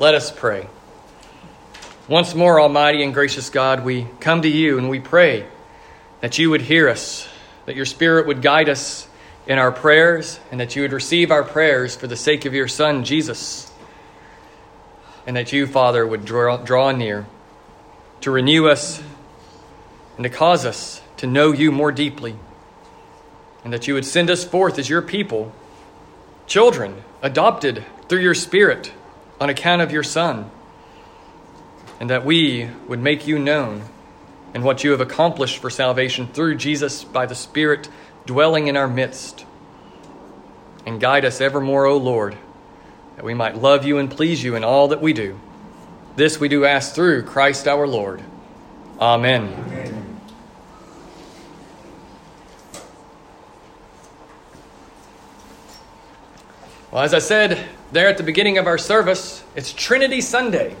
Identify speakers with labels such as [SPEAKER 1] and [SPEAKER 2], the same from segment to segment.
[SPEAKER 1] Let us pray. Once more, Almighty and gracious God, we come to you and we pray that you would hear us, that your Spirit would guide us in our prayers, and that you would receive our prayers for the sake of your Son, Jesus. And that you, Father, would draw, draw near to renew us and to cause us to know you more deeply. And that you would send us forth as your people, children adopted through your Spirit on account of your Son. And that we would make you known and what you have accomplished for salvation through Jesus by the Spirit dwelling in our midst. And guide us evermore, O Lord, that we might love you and please you in all that we do. This we do ask through Christ our Lord. Amen. Amen. Well, as I said there at the beginning of our service, it's Trinity Sunday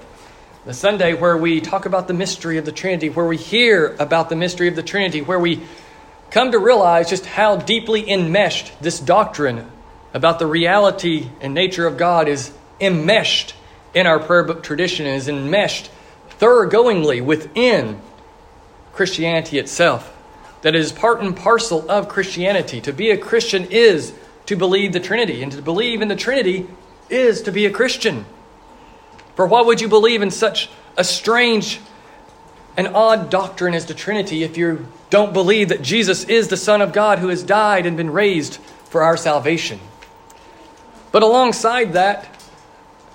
[SPEAKER 1] the Sunday where we talk about the mystery of the Trinity, where we hear about the mystery of the Trinity, where we come to realize just how deeply enmeshed this doctrine about the reality and nature of God is enmeshed in our prayer book tradition is enmeshed thoroughgoingly within Christianity itself. That it is part and parcel of Christianity. To be a Christian is to believe the Trinity, and to believe in the Trinity is to be a Christian. For why would you believe in such a strange and odd doctrine as the Trinity if you don't believe that Jesus is the Son of God who has died and been raised for our salvation? But alongside that,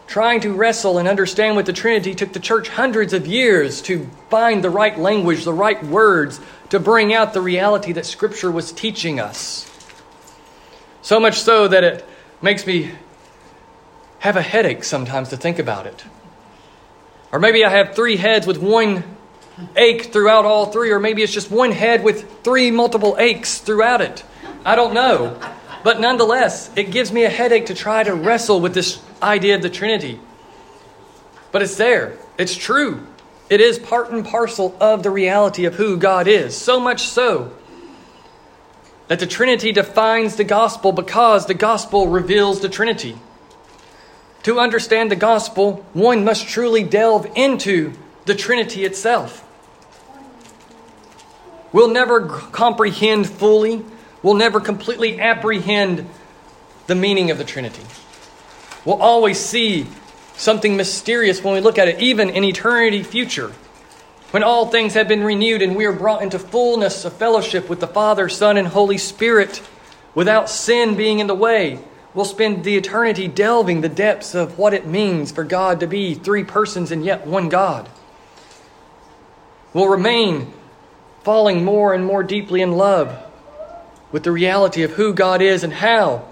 [SPEAKER 1] trying to wrestle and understand what the Trinity took the church hundreds of years to find the right language, the right words to bring out the reality that Scripture was teaching us. So much so that it makes me have a headache sometimes to think about it. Or maybe I have three heads with one ache throughout all three, or maybe it's just one head with three multiple aches throughout it. I don't know. But nonetheless, it gives me a headache to try to wrestle with this idea of the Trinity. But it's there, it's true. It is part and parcel of the reality of who God is. So much so that the Trinity defines the gospel because the gospel reveals the Trinity. To understand the gospel, one must truly delve into the Trinity itself. We'll never comprehend fully, we'll never completely apprehend the meaning of the Trinity. We'll always see something mysterious when we look at it, even in eternity future. When all things have been renewed and we are brought into fullness of fellowship with the Father, Son, and Holy Spirit without sin being in the way, We'll spend the eternity delving the depths of what it means for God to be three persons and yet one God. We'll remain falling more and more deeply in love with the reality of who God is and how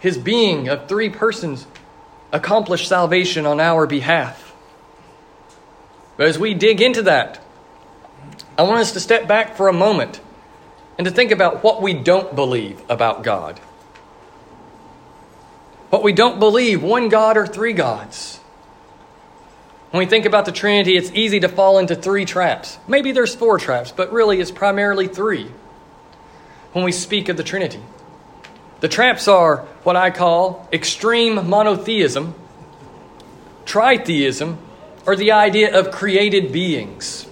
[SPEAKER 1] His being of three persons accomplished salvation on our behalf. But as we dig into that, I want us to step back for a moment and to think about what we don't believe about God. What we don't believe one God or three gods. When we think about the Trinity, it's easy to fall into three traps. Maybe there's four traps, but really it's primarily three when we speak of the Trinity. The traps are what I call extreme monotheism, tritheism, or the idea of created beings.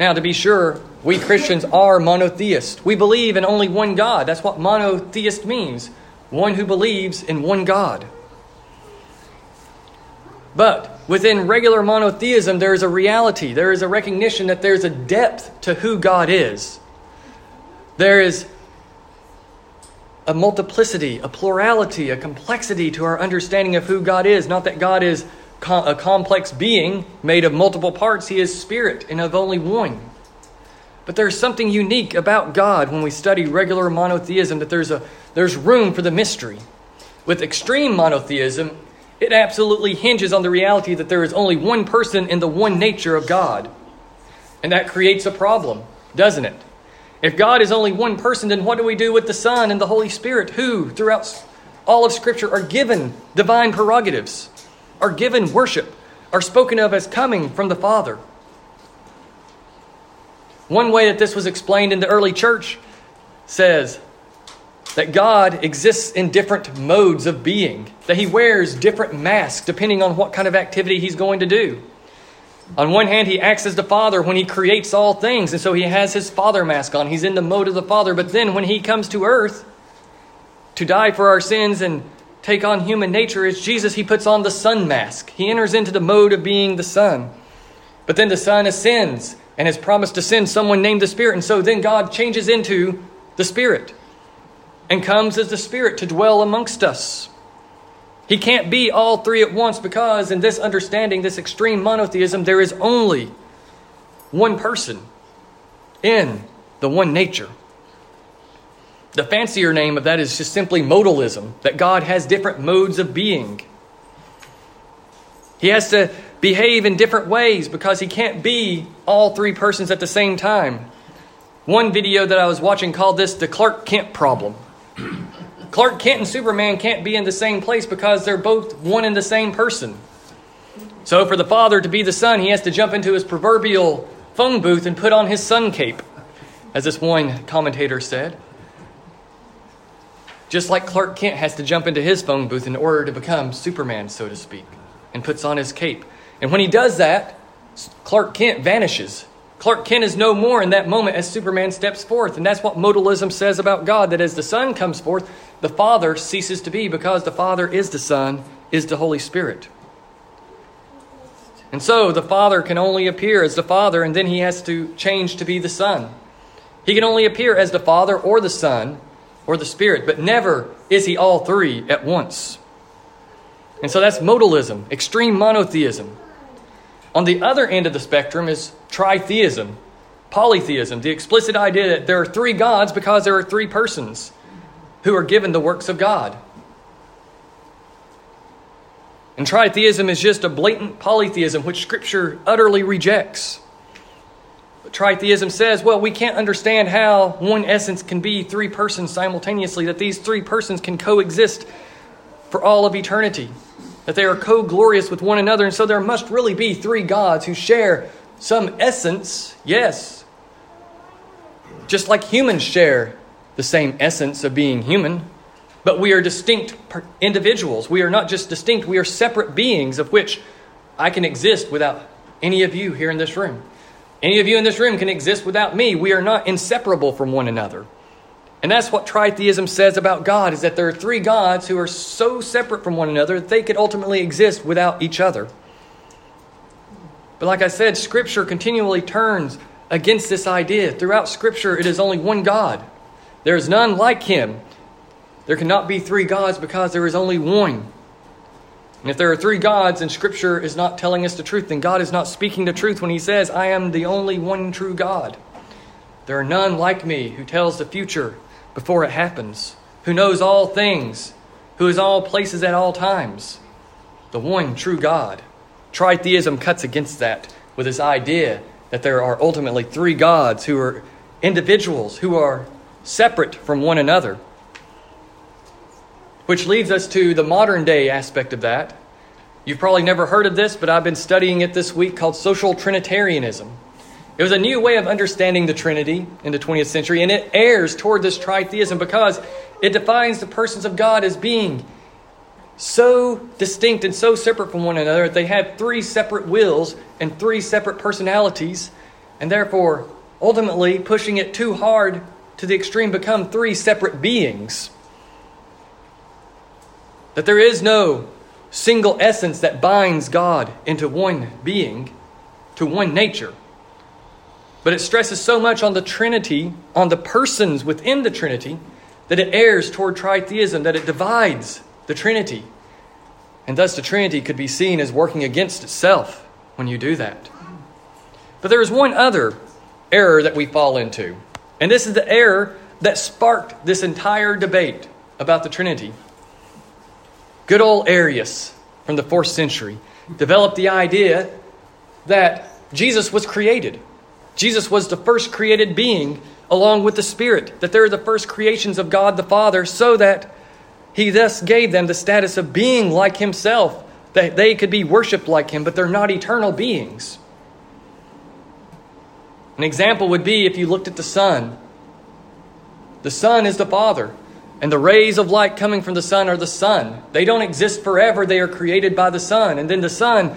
[SPEAKER 1] Now, to be sure, we Christians are monotheists. We believe in only one God. That's what monotheist means one who believes in one God. But within regular monotheism, there is a reality, there is a recognition that there's a depth to who God is. There is a multiplicity, a plurality, a complexity to our understanding of who God is. Not that God is a complex being made of multiple parts, He is spirit and of only one. But there's something unique about God when we study regular monotheism that there's, a, there's room for the mystery. With extreme monotheism, it absolutely hinges on the reality that there is only one person in the one nature of God. And that creates a problem, doesn't it? If God is only one person, then what do we do with the Son and the Holy Spirit, who, throughout all of Scripture, are given divine prerogatives, are given worship, are spoken of as coming from the Father? One way that this was explained in the early church says that God exists in different modes of being, that he wears different masks depending on what kind of activity he's going to do. On one hand, he acts as the Father when he creates all things, and so he has his Father mask on. He's in the mode of the Father. But then when he comes to earth to die for our sins and take on human nature as Jesus, he puts on the Son mask. He enters into the mode of being the Son. But then the Son ascends and has promised to send someone named the Spirit. And so then God changes into the Spirit and comes as the Spirit to dwell amongst us. He can't be all three at once because, in this understanding, this extreme monotheism, there is only one person in the one nature. The fancier name of that is just simply modalism, that God has different modes of being. He has to behave in different ways because he can't be all three persons at the same time. One video that I was watching called this the Clark Kent problem. Clark Kent and Superman can't be in the same place because they're both one and the same person. So, for the father to be the son, he has to jump into his proverbial phone booth and put on his Son cape, as this one commentator said. Just like Clark Kent has to jump into his phone booth in order to become Superman, so to speak, and puts on his cape. And when he does that, Clark Kent vanishes. Clark Kent is no more in that moment as Superman steps forth. And that's what modalism says about God that as the Son comes forth, the Father ceases to be because the Father is the Son, is the Holy Spirit. And so the Father can only appear as the Father, and then he has to change to be the Son. He can only appear as the Father or the Son or the Spirit, but never is he all three at once. And so that's modalism, extreme monotheism. On the other end of the spectrum is tritheism, polytheism, the explicit idea that there are three gods because there are three persons who are given the works of God. And tritheism is just a blatant polytheism which Scripture utterly rejects. Tritheism says, well, we can't understand how one essence can be three persons simultaneously, that these three persons can coexist for all of eternity, that they are co glorious with one another, and so there must really be three gods who share some essence, yes, just like humans share the same essence of being human, but we are distinct individuals. We are not just distinct, we are separate beings of which I can exist without any of you here in this room. Any of you in this room can exist without me. We are not inseparable from one another. And that's what tritheism says about God is that there are three gods who are so separate from one another that they could ultimately exist without each other. But like I said, scripture continually turns against this idea. Throughout scripture, it is only one God. There is none like him. There cannot be three gods because there is only one. And if there are three gods and Scripture is not telling us the truth, then God is not speaking the truth when He says, I am the only one true God. There are none like me who tells the future before it happens, who knows all things, who is all places at all times. The one true God. Tritheism cuts against that with this idea that there are ultimately three gods who are individuals, who are separate from one another. Which leads us to the modern day aspect of that. You've probably never heard of this, but I've been studying it this week called social Trinitarianism. It was a new way of understanding the Trinity in the 20th century, and it errs toward this tritheism because it defines the persons of God as being so distinct and so separate from one another. That they have three separate wills and three separate personalities, and therefore, ultimately, pushing it too hard to the extreme become three separate beings. That there is no single essence that binds God into one being, to one nature. But it stresses so much on the Trinity, on the persons within the Trinity, that it errs toward tritheism, that it divides the Trinity. And thus the Trinity could be seen as working against itself when you do that. But there is one other error that we fall into. And this is the error that sparked this entire debate about the Trinity. Good old Arius from the fourth century developed the idea that Jesus was created. Jesus was the first created being along with the Spirit, that they're the first creations of God the Father, so that He thus gave them the status of being like Himself, that they could be worshiped like Him, but they're not eternal beings. An example would be if you looked at the sun. The sun is the Father. And the rays of light coming from the sun are the Son. They don't exist forever, they are created by the sun. And then the sun,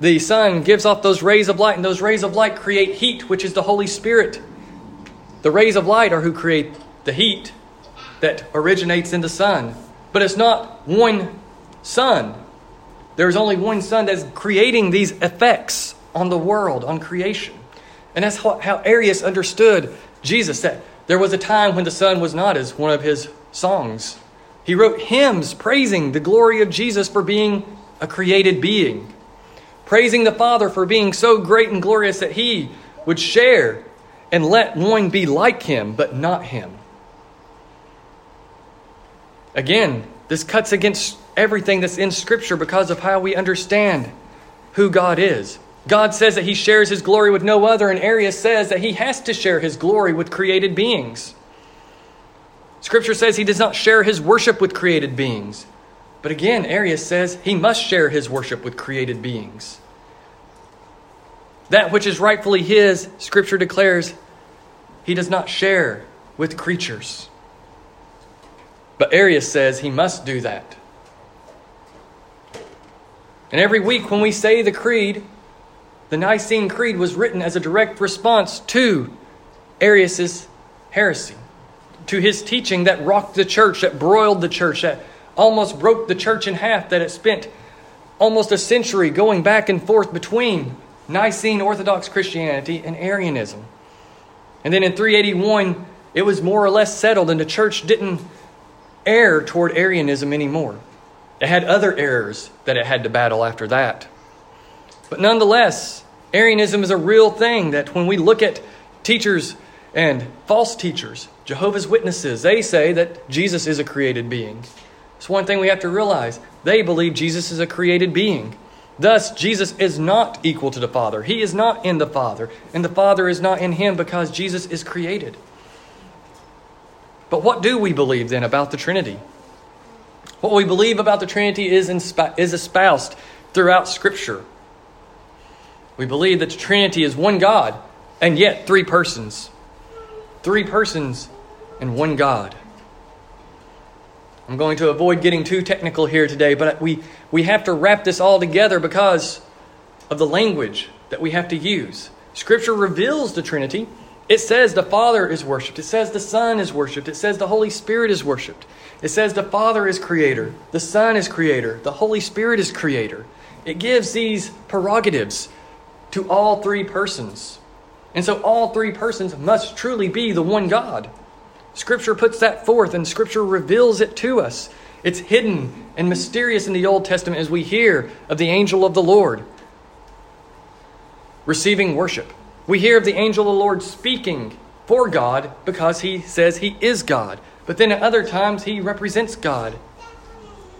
[SPEAKER 1] the sun gives off those rays of light, and those rays of light create heat, which is the Holy Spirit. The rays of light are who create the heat that originates in the sun. But it's not one sun. There's only one sun that's creating these effects on the world, on creation. And that's how, Arius understood Jesus, that there was a time when the Son was not, as one of his songs. He wrote hymns praising the glory of Jesus for being a created being, praising the Father for being so great and glorious that he would share and let one be like him, but not him. Again, this cuts against everything that's in Scripture because of how we understand who God is. God says that he shares his glory with no other, and Arius says that he has to share his glory with created beings. Scripture says he does not share his worship with created beings. But again, Arius says he must share his worship with created beings. That which is rightfully his, Scripture declares, he does not share with creatures. But Arius says he must do that. And every week when we say the creed, the Nicene Creed was written as a direct response to Arius's heresy, to his teaching that rocked the church, that broiled the church, that almost broke the church in half, that it spent almost a century going back and forth between Nicene Orthodox Christianity and Arianism. And then in 381, it was more or less settled, and the church didn't err toward Arianism anymore. It had other errors that it had to battle after that. But nonetheless, Arianism is a real thing that when we look at teachers and false teachers, Jehovah's Witnesses, they say that Jesus is a created being. It's one thing we have to realize. They believe Jesus is a created being. Thus, Jesus is not equal to the Father. He is not in the Father, and the Father is not in him because Jesus is created. But what do we believe then about the Trinity? What we believe about the Trinity is, is espoused throughout Scripture. We believe that the Trinity is one God and yet three persons. Three persons and one God. I'm going to avoid getting too technical here today, but we, we have to wrap this all together because of the language that we have to use. Scripture reveals the Trinity. It says the Father is worshiped. It says the Son is worshiped. It says the Holy Spirit is worshiped. It says the Father is creator, the Son is creator, the Holy Spirit is creator. It gives these prerogatives to all three persons. And so all three persons must truly be the one God. Scripture puts that forth and Scripture reveals it to us. It's hidden and mysterious in the Old Testament as we hear of the angel of the Lord receiving worship. We hear of the angel of the Lord speaking for God because he says he is God. But then at other times he represents God.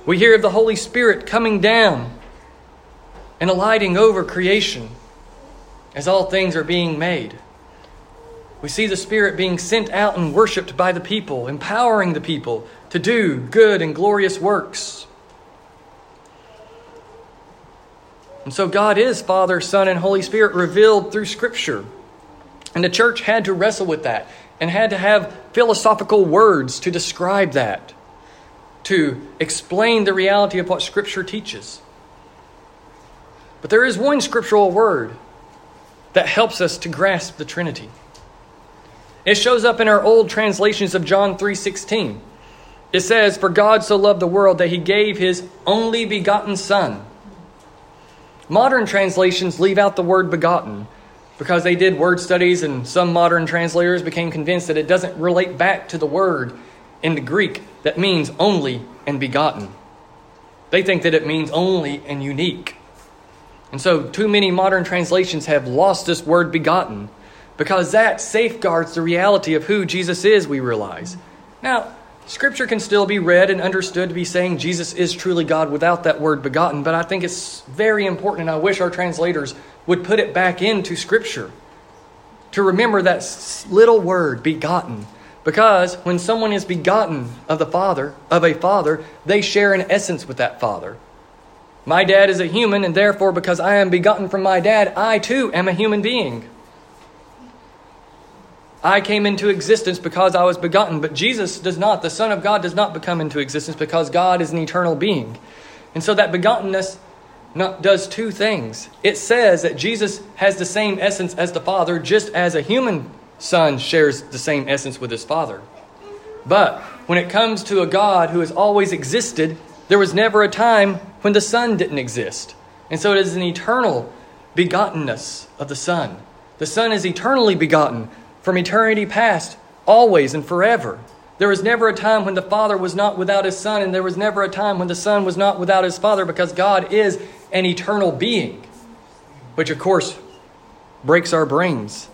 [SPEAKER 1] We hear of the Holy Spirit coming down and alighting over creation as all things are being made. We see the Spirit being sent out and worshiped by the people, empowering the people to do good and glorious works. And so God is Father, Son, and Holy Spirit revealed through Scripture. And the church had to wrestle with that and had to have philosophical words to describe that, to explain the reality of what Scripture teaches. But there is one scriptural word that helps us to grasp the Trinity. It shows up in our old translations of John 3:16. It says, "For God so loved the world that he gave his only begotten son." Modern translations leave out the word begotten because they did word studies and some modern translators became convinced that it doesn't relate back to the word in the Greek that means only and begotten. They think that it means only and unique. And so, too many modern translations have lost this word begotten because that safeguards the reality of who Jesus is, we realize. Now, Scripture can still be read and understood to be saying Jesus is truly God without that word begotten, but I think it's very important, and I wish our translators would put it back into Scripture to remember that little word, begotten. Because when someone is begotten of the Father, of a Father, they share an essence with that Father. My dad is a human, and therefore, because I am begotten from my dad, I too am a human being. I came into existence because I was begotten, but Jesus does not. The Son of God does not become into existence because God is an eternal being. And so that begottenness does two things. It says that Jesus has the same essence as the Father, just as a human son shares the same essence with his Father. But when it comes to a God who has always existed, there was never a time when the Son didn't exist. And so it is an eternal begottenness of the Son. The Son is eternally begotten from eternity past, always and forever. There was never a time when the Father was not without his Son, and there was never a time when the Son was not without his Father, because God is an eternal being, which of course breaks our brains.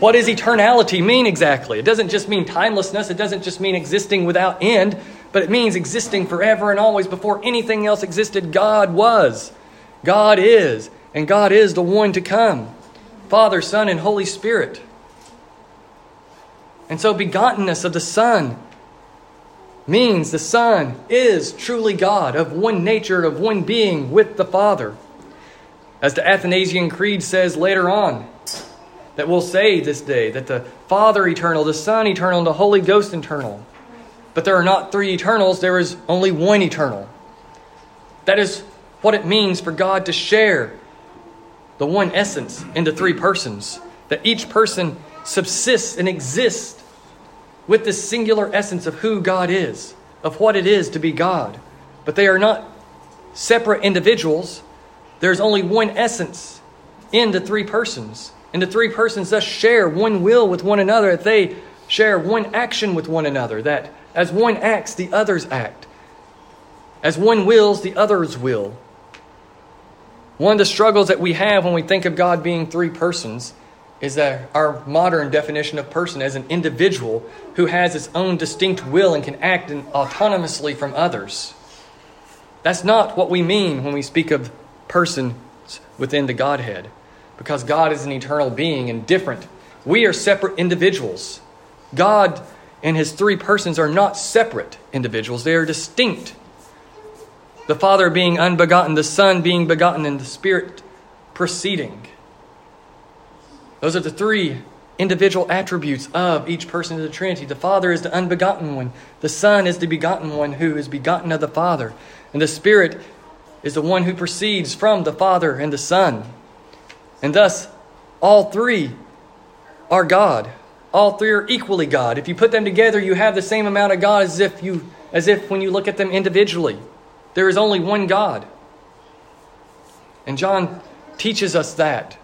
[SPEAKER 1] What does eternality mean exactly? It doesn't just mean timelessness, it doesn't just mean existing without end, but it means existing forever and always. Before anything else existed, God was, God is, and God is the one to come Father, Son, and Holy Spirit. And so, begottenness of the Son means the Son is truly God, of one nature, of one being with the Father. As the Athanasian Creed says later on, that we'll say this day that the Father eternal, the Son eternal, and the Holy Ghost eternal. But there are not three eternals, there is only one eternal. That is what it means for God to share the one essence into three persons, that each person subsists and exists with this singular essence of who God is, of what it is to be God. But they are not separate individuals. There's only one essence in the three persons. And the three persons thus share one will with one another, that they share one action with one another, that as one acts, the others act. As one wills, the others will. One of the struggles that we have when we think of God being three persons is that our modern definition of person as an individual who has its own distinct will and can act autonomously from others. That's not what we mean when we speak of persons within the Godhead, because God is an eternal being and different. We are separate individuals. God and his three persons are not separate individuals, they are distinct. The Father being unbegotten, the Son being begotten, and the Spirit proceeding. Those are the three individual attributes of each person of the Trinity. The Father is the unbegotten one, the Son is the begotten one who is begotten of the Father, and the Spirit is the one who proceeds from the Father and the Son. And thus, all three are God. All three are equally God. If you put them together, you have the same amount of God as if you as if when you look at them individually. There is only one God. And John teaches us that.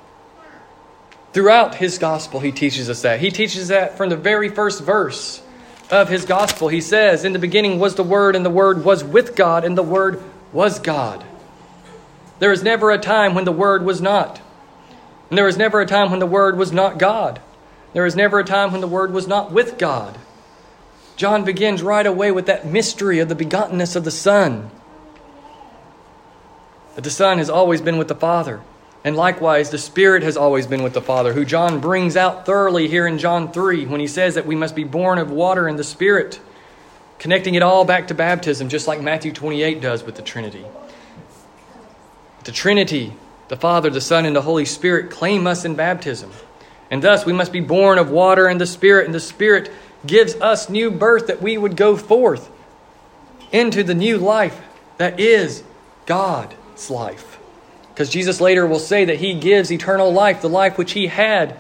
[SPEAKER 1] Throughout his gospel, he teaches us that. He teaches that from the very first verse of his gospel. He says, In the beginning was the Word, and the Word was with God, and the Word was God. There is never a time when the Word was not. And there is never a time when the Word was not God. There was never a time when the Word was not with God. John begins right away with that mystery of the begottenness of the Son. That the Son has always been with the Father. And likewise, the Spirit has always been with the Father, who John brings out thoroughly here in John 3 when he says that we must be born of water and the Spirit, connecting it all back to baptism, just like Matthew 28 does with the Trinity. The Trinity, the Father, the Son, and the Holy Spirit claim us in baptism. And thus we must be born of water and the Spirit, and the Spirit gives us new birth that we would go forth into the new life that is God's life. Because Jesus later will say that He gives eternal life, the life which He had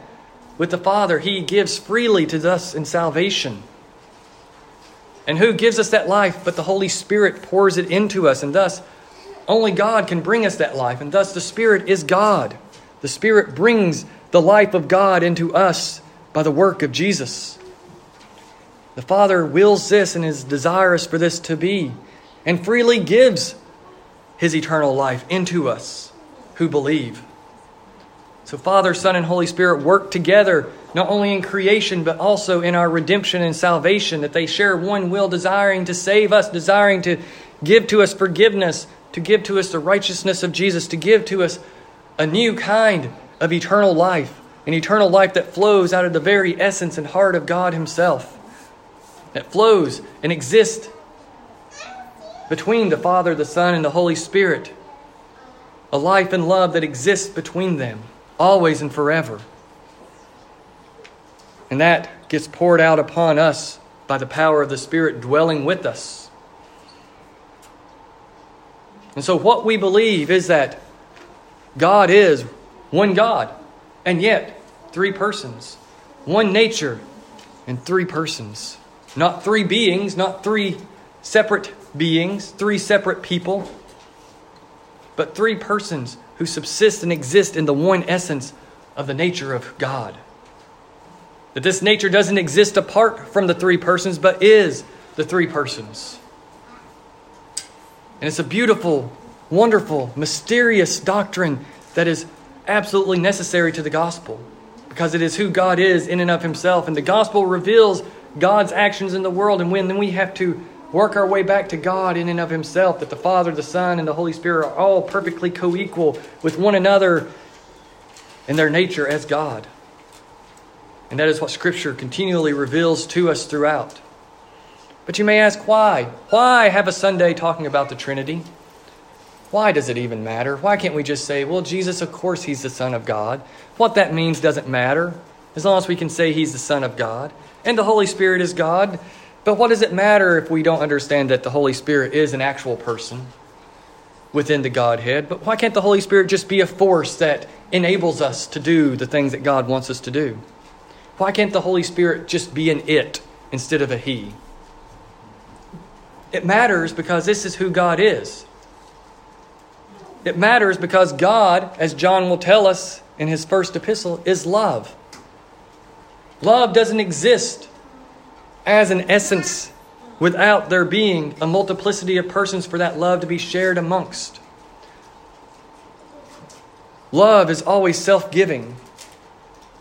[SPEAKER 1] with the Father. He gives freely to us in salvation. And who gives us that life but the Holy Spirit pours it into us? And thus, only God can bring us that life. And thus, the Spirit is God. The Spirit brings the life of God into us by the work of Jesus. The Father wills this and is desirous for this to be, and freely gives His eternal life into us who believe. So, Father, Son, and Holy Spirit work together, not only in creation, but also in our redemption and salvation, that they share one will, desiring to save us, desiring to give to us forgiveness, to give to us the righteousness of Jesus, to give to us a new kind of eternal life, an eternal life that flows out of the very essence and heart of God Himself, that flows and exists between the Father, the Son, and the Holy Spirit a life and love that exists between them, always and forever. And that gets poured out upon us by the power of the Spirit dwelling with us. And so, what we believe is that God is one God, and yet three persons, one nature, and three persons. Not three beings, not three separate beings, three separate people, but three persons who subsist and exist in the one essence of the nature of God. That this nature doesn't exist apart from the three persons, but is the three persons. And it's a beautiful, wonderful, mysterious doctrine that is absolutely necessary to the gospel because it is who God is in and of himself. And the gospel reveals God's actions in the world. And when then we have to work our way back to God in and of himself, that the Father, the Son, and the Holy Spirit are all perfectly co equal with one another in their nature as God. And that is what Scripture continually reveals to us throughout. But you may ask, why? Why have a Sunday talking about the Trinity? Why does it even matter? Why can't we just say, well, Jesus, of course, he's the Son of God? What that means doesn't matter, as long as we can say he's the Son of God. And the Holy Spirit is God. But what does it matter if we don't understand that the Holy Spirit is an actual person within the Godhead? But why can't the Holy Spirit just be a force that enables us to do the things that God wants us to do? Why can't the Holy Spirit just be an it instead of a he? It matters because this is who God is. It matters because God, as John will tell us in his first epistle, is love. Love doesn't exist as an essence without there being a multiplicity of persons for that love to be shared amongst. Love is always self giving.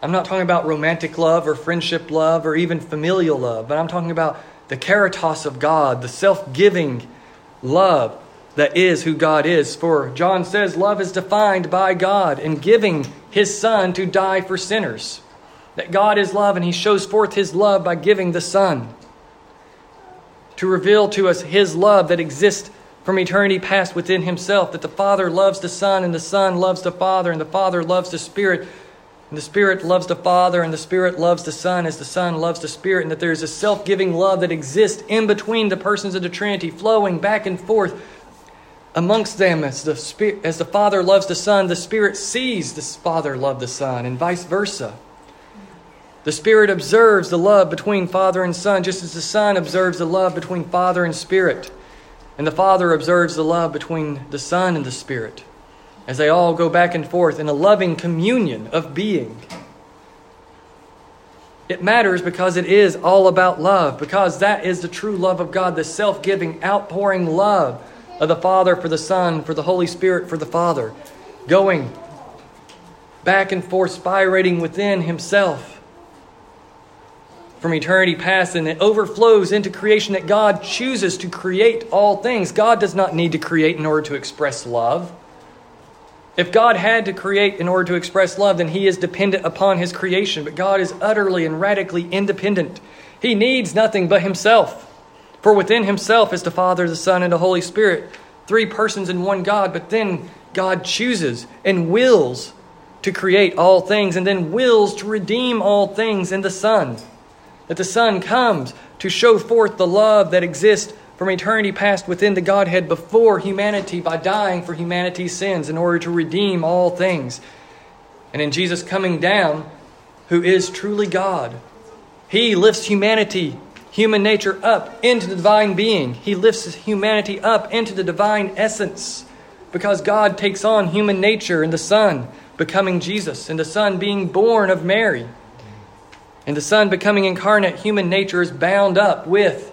[SPEAKER 1] I'm not talking about romantic love or friendship love or even familial love, but I'm talking about the caritas of God, the self giving love that is who God is. For John says love is defined by God in giving his Son to die for sinners. That God is love and he shows forth his love by giving the Son to reveal to us his love that exists from eternity past within himself. That the Father loves the Son and the Son loves the Father and the Father loves the Spirit and the Spirit loves the Father, and the Spirit loves the Son as the Son loves the Spirit, and that there is a self giving love that exists in between the persons of the Trinity, flowing back and forth amongst them as the, Spirit, as the Father loves the Son, the Spirit sees the Father love the Son, and vice versa. The Spirit observes the love between Father and Son, just as the Son observes the love between Father and Spirit, and the Father observes the love between the Son and the Spirit as they all go back and forth in a loving communion of being. It matters because it is all about love, because that is the true love of God, the self giving, outpouring love of the Father for the Son, for the Holy Spirit for the Father, going back and forth, spirating within Himself from eternity past, and it overflows into creation that God chooses to create all things. God does not need to create in order to express love. If God had to create in order to express love, then he is dependent upon his creation. But God is utterly and radically independent. He needs nothing but himself. For within himself is the Father, the Son, and the Holy Spirit, three persons in one God. But then God chooses and wills to create all things, and then wills to redeem all things in the Son. That the Son comes to show forth the love that exists from eternity past within the Godhead before humanity by dying for humanity's sins in order to redeem all things. And in Jesus coming down, who is truly God, He lifts humanity, human nature, up into the divine being. He lifts humanity up into the divine essence because God takes on human nature in the Son becoming Jesus, and the Son being born of Mary. And the Son becoming incarnate, human nature is bound up with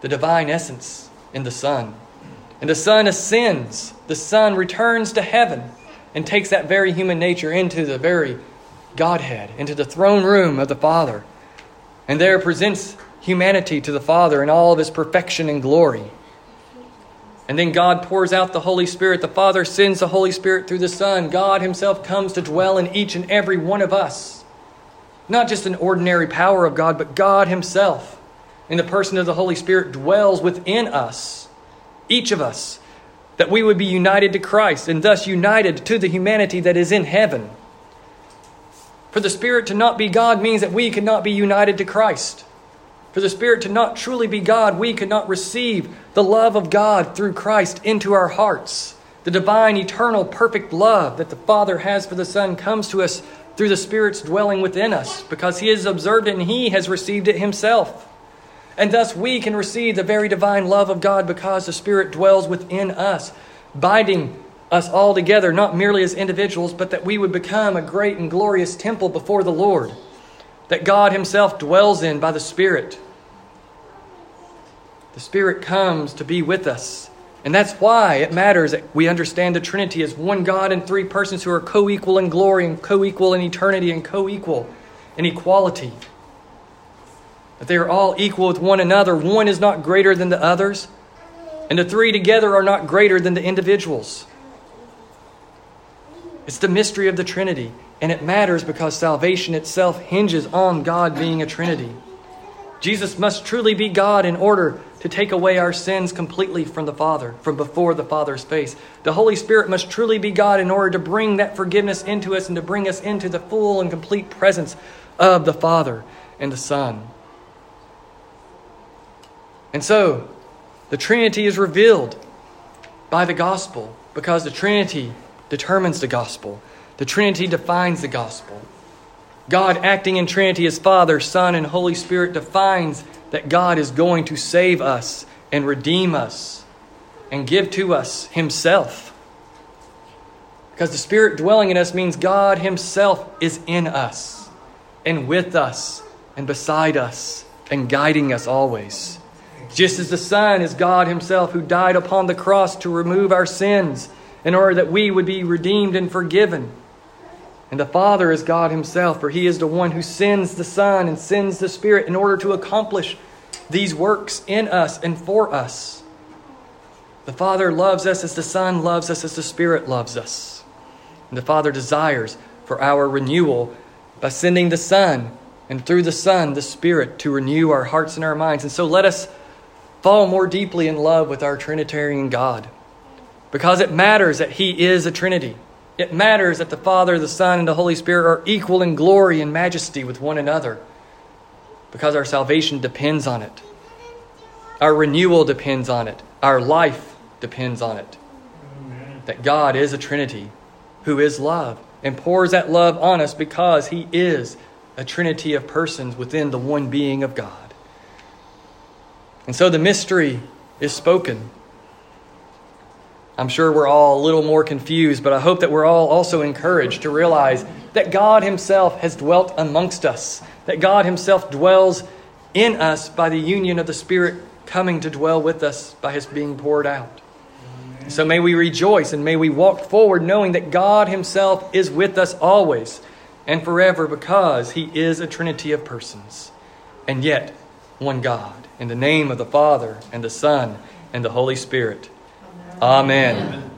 [SPEAKER 1] the divine essence in the Son. And the Son ascends, the Son returns to heaven and takes that very human nature into the very Godhead, into the throne room of the Father, and there presents humanity to the Father in all of his perfection and glory. And then God pours out the Holy Spirit. The Father sends the Holy Spirit through the Son. God Himself comes to dwell in each and every one of us. Not just an ordinary power of God, but God Himself in the person of the Holy Spirit dwells within us, each of us, that we would be united to Christ and thus united to the humanity that is in heaven. For the Spirit to not be God means that we cannot be united to Christ. For the Spirit to not truly be God, we cannot receive the love of God through Christ into our hearts. The divine, eternal, perfect love that the Father has for the Son comes to us through the Spirit's dwelling within us because He has observed it and He has received it Himself. And thus we can receive the very divine love of God because the Spirit dwells within us, binding us all together, not merely as individuals, but that we would become a great and glorious temple before the Lord, that God Himself dwells in by the Spirit. The Spirit comes to be with us. And that's why it matters that we understand the Trinity as one God and three persons who are co equal in glory and co equal in eternity and co equal in equality. That they are all equal with one another. One is not greater than the others, and the three together are not greater than the individuals. It's the mystery of the Trinity, and it matters because salvation itself hinges on God being a Trinity. Jesus must truly be God in order to take away our sins completely from the Father, from before the Father's face. The Holy Spirit must truly be God in order to bring that forgiveness into us and to bring us into the full and complete presence of the Father and the Son. And so, the Trinity is revealed by the gospel because the Trinity determines the gospel. The Trinity defines the gospel. God, acting in Trinity as Father, Son, and Holy Spirit, defines that God is going to save us and redeem us and give to us Himself. Because the Spirit dwelling in us means God Himself is in us and with us and beside us and guiding us always. Just as the Son is God Himself who died upon the cross to remove our sins in order that we would be redeemed and forgiven. And the Father is God Himself, for He is the one who sends the Son and sends the Spirit in order to accomplish these works in us and for us. The Father loves us as the Son loves us, as the Spirit loves us. And the Father desires for our renewal by sending the Son and through the Son, the Spirit, to renew our hearts and our minds. And so let us fall more deeply in love with our Trinitarian God because it matters that He is a Trinity. It matters that the Father, the Son, and the Holy Spirit are equal in glory and majesty with one another because our salvation depends on it. Our renewal depends on it. Our life depends on it. Amen. That God is a Trinity who is love and pours that love on us because He is a Trinity of persons within the one being of God. And so the mystery is spoken. I'm sure we're all a little more confused, but I hope that we're all also encouraged to realize that God Himself has dwelt amongst us, that God Himself dwells in us by the union of the Spirit coming to dwell with us by His being poured out. So may we rejoice and may we walk forward knowing that God Himself is with us always and forever because He is a trinity of persons, and yet one God, in the name of the Father and the Son and the Holy Spirit. Amen. Amen.